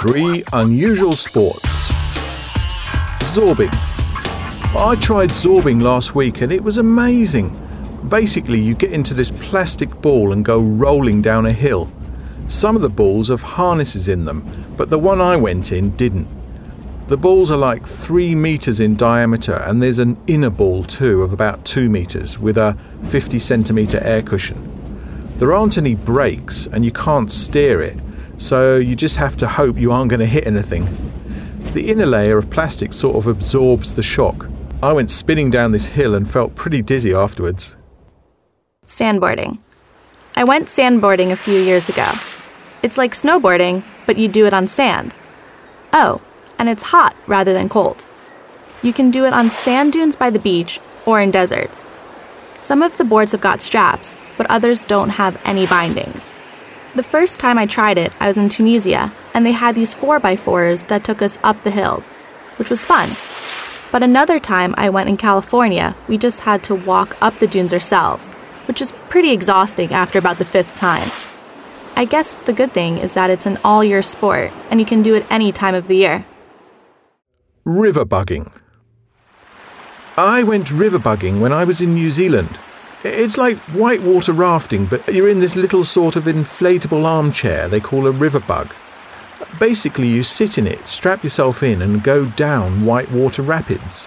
Three unusual sports. Zorbing. I tried zorbing last week and it was amazing. Basically, you get into this plastic ball and go rolling down a hill. Some of the balls have harnesses in them, but the one I went in didn't. The balls are like three meters in diameter, and there's an inner ball too of about two meters with a 50 centimeter air cushion. There aren't any brakes, and you can't steer it, so you just have to hope you aren't going to hit anything. The inner layer of plastic sort of absorbs the shock. I went spinning down this hill and felt pretty dizzy afterwards. Sandboarding. I went sandboarding a few years ago. It's like snowboarding, but you do it on sand. Oh, and it's hot rather than cold. You can do it on sand dunes by the beach or in deserts. Some of the boards have got straps, but others don't have any bindings. The first time I tried it, I was in Tunisia, and they had these 4x4s that took us up the hills, which was fun. But another time I went in California, we just had to walk up the dunes ourselves, which is pretty exhausting after about the fifth time. I guess the good thing is that it's an all year sport, and you can do it any time of the year. River bugging. I went river bugging when I was in New Zealand. It's like whitewater rafting, but you're in this little sort of inflatable armchair they call a river bug. Basically, you sit in it, strap yourself in, and go down whitewater rapids.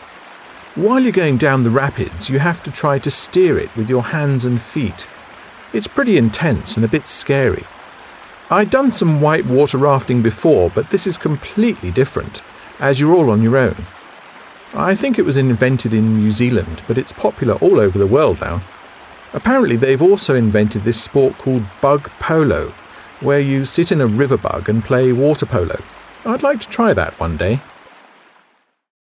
While you're going down the rapids, you have to try to steer it with your hands and feet. It's pretty intense and a bit scary. I'd done some whitewater rafting before, but this is completely different, as you're all on your own. I think it was invented in New Zealand, but it's popular all over the world now. Apparently, they've also invented this sport called bug polo, where you sit in a river bug and play water polo. I'd like to try that one day.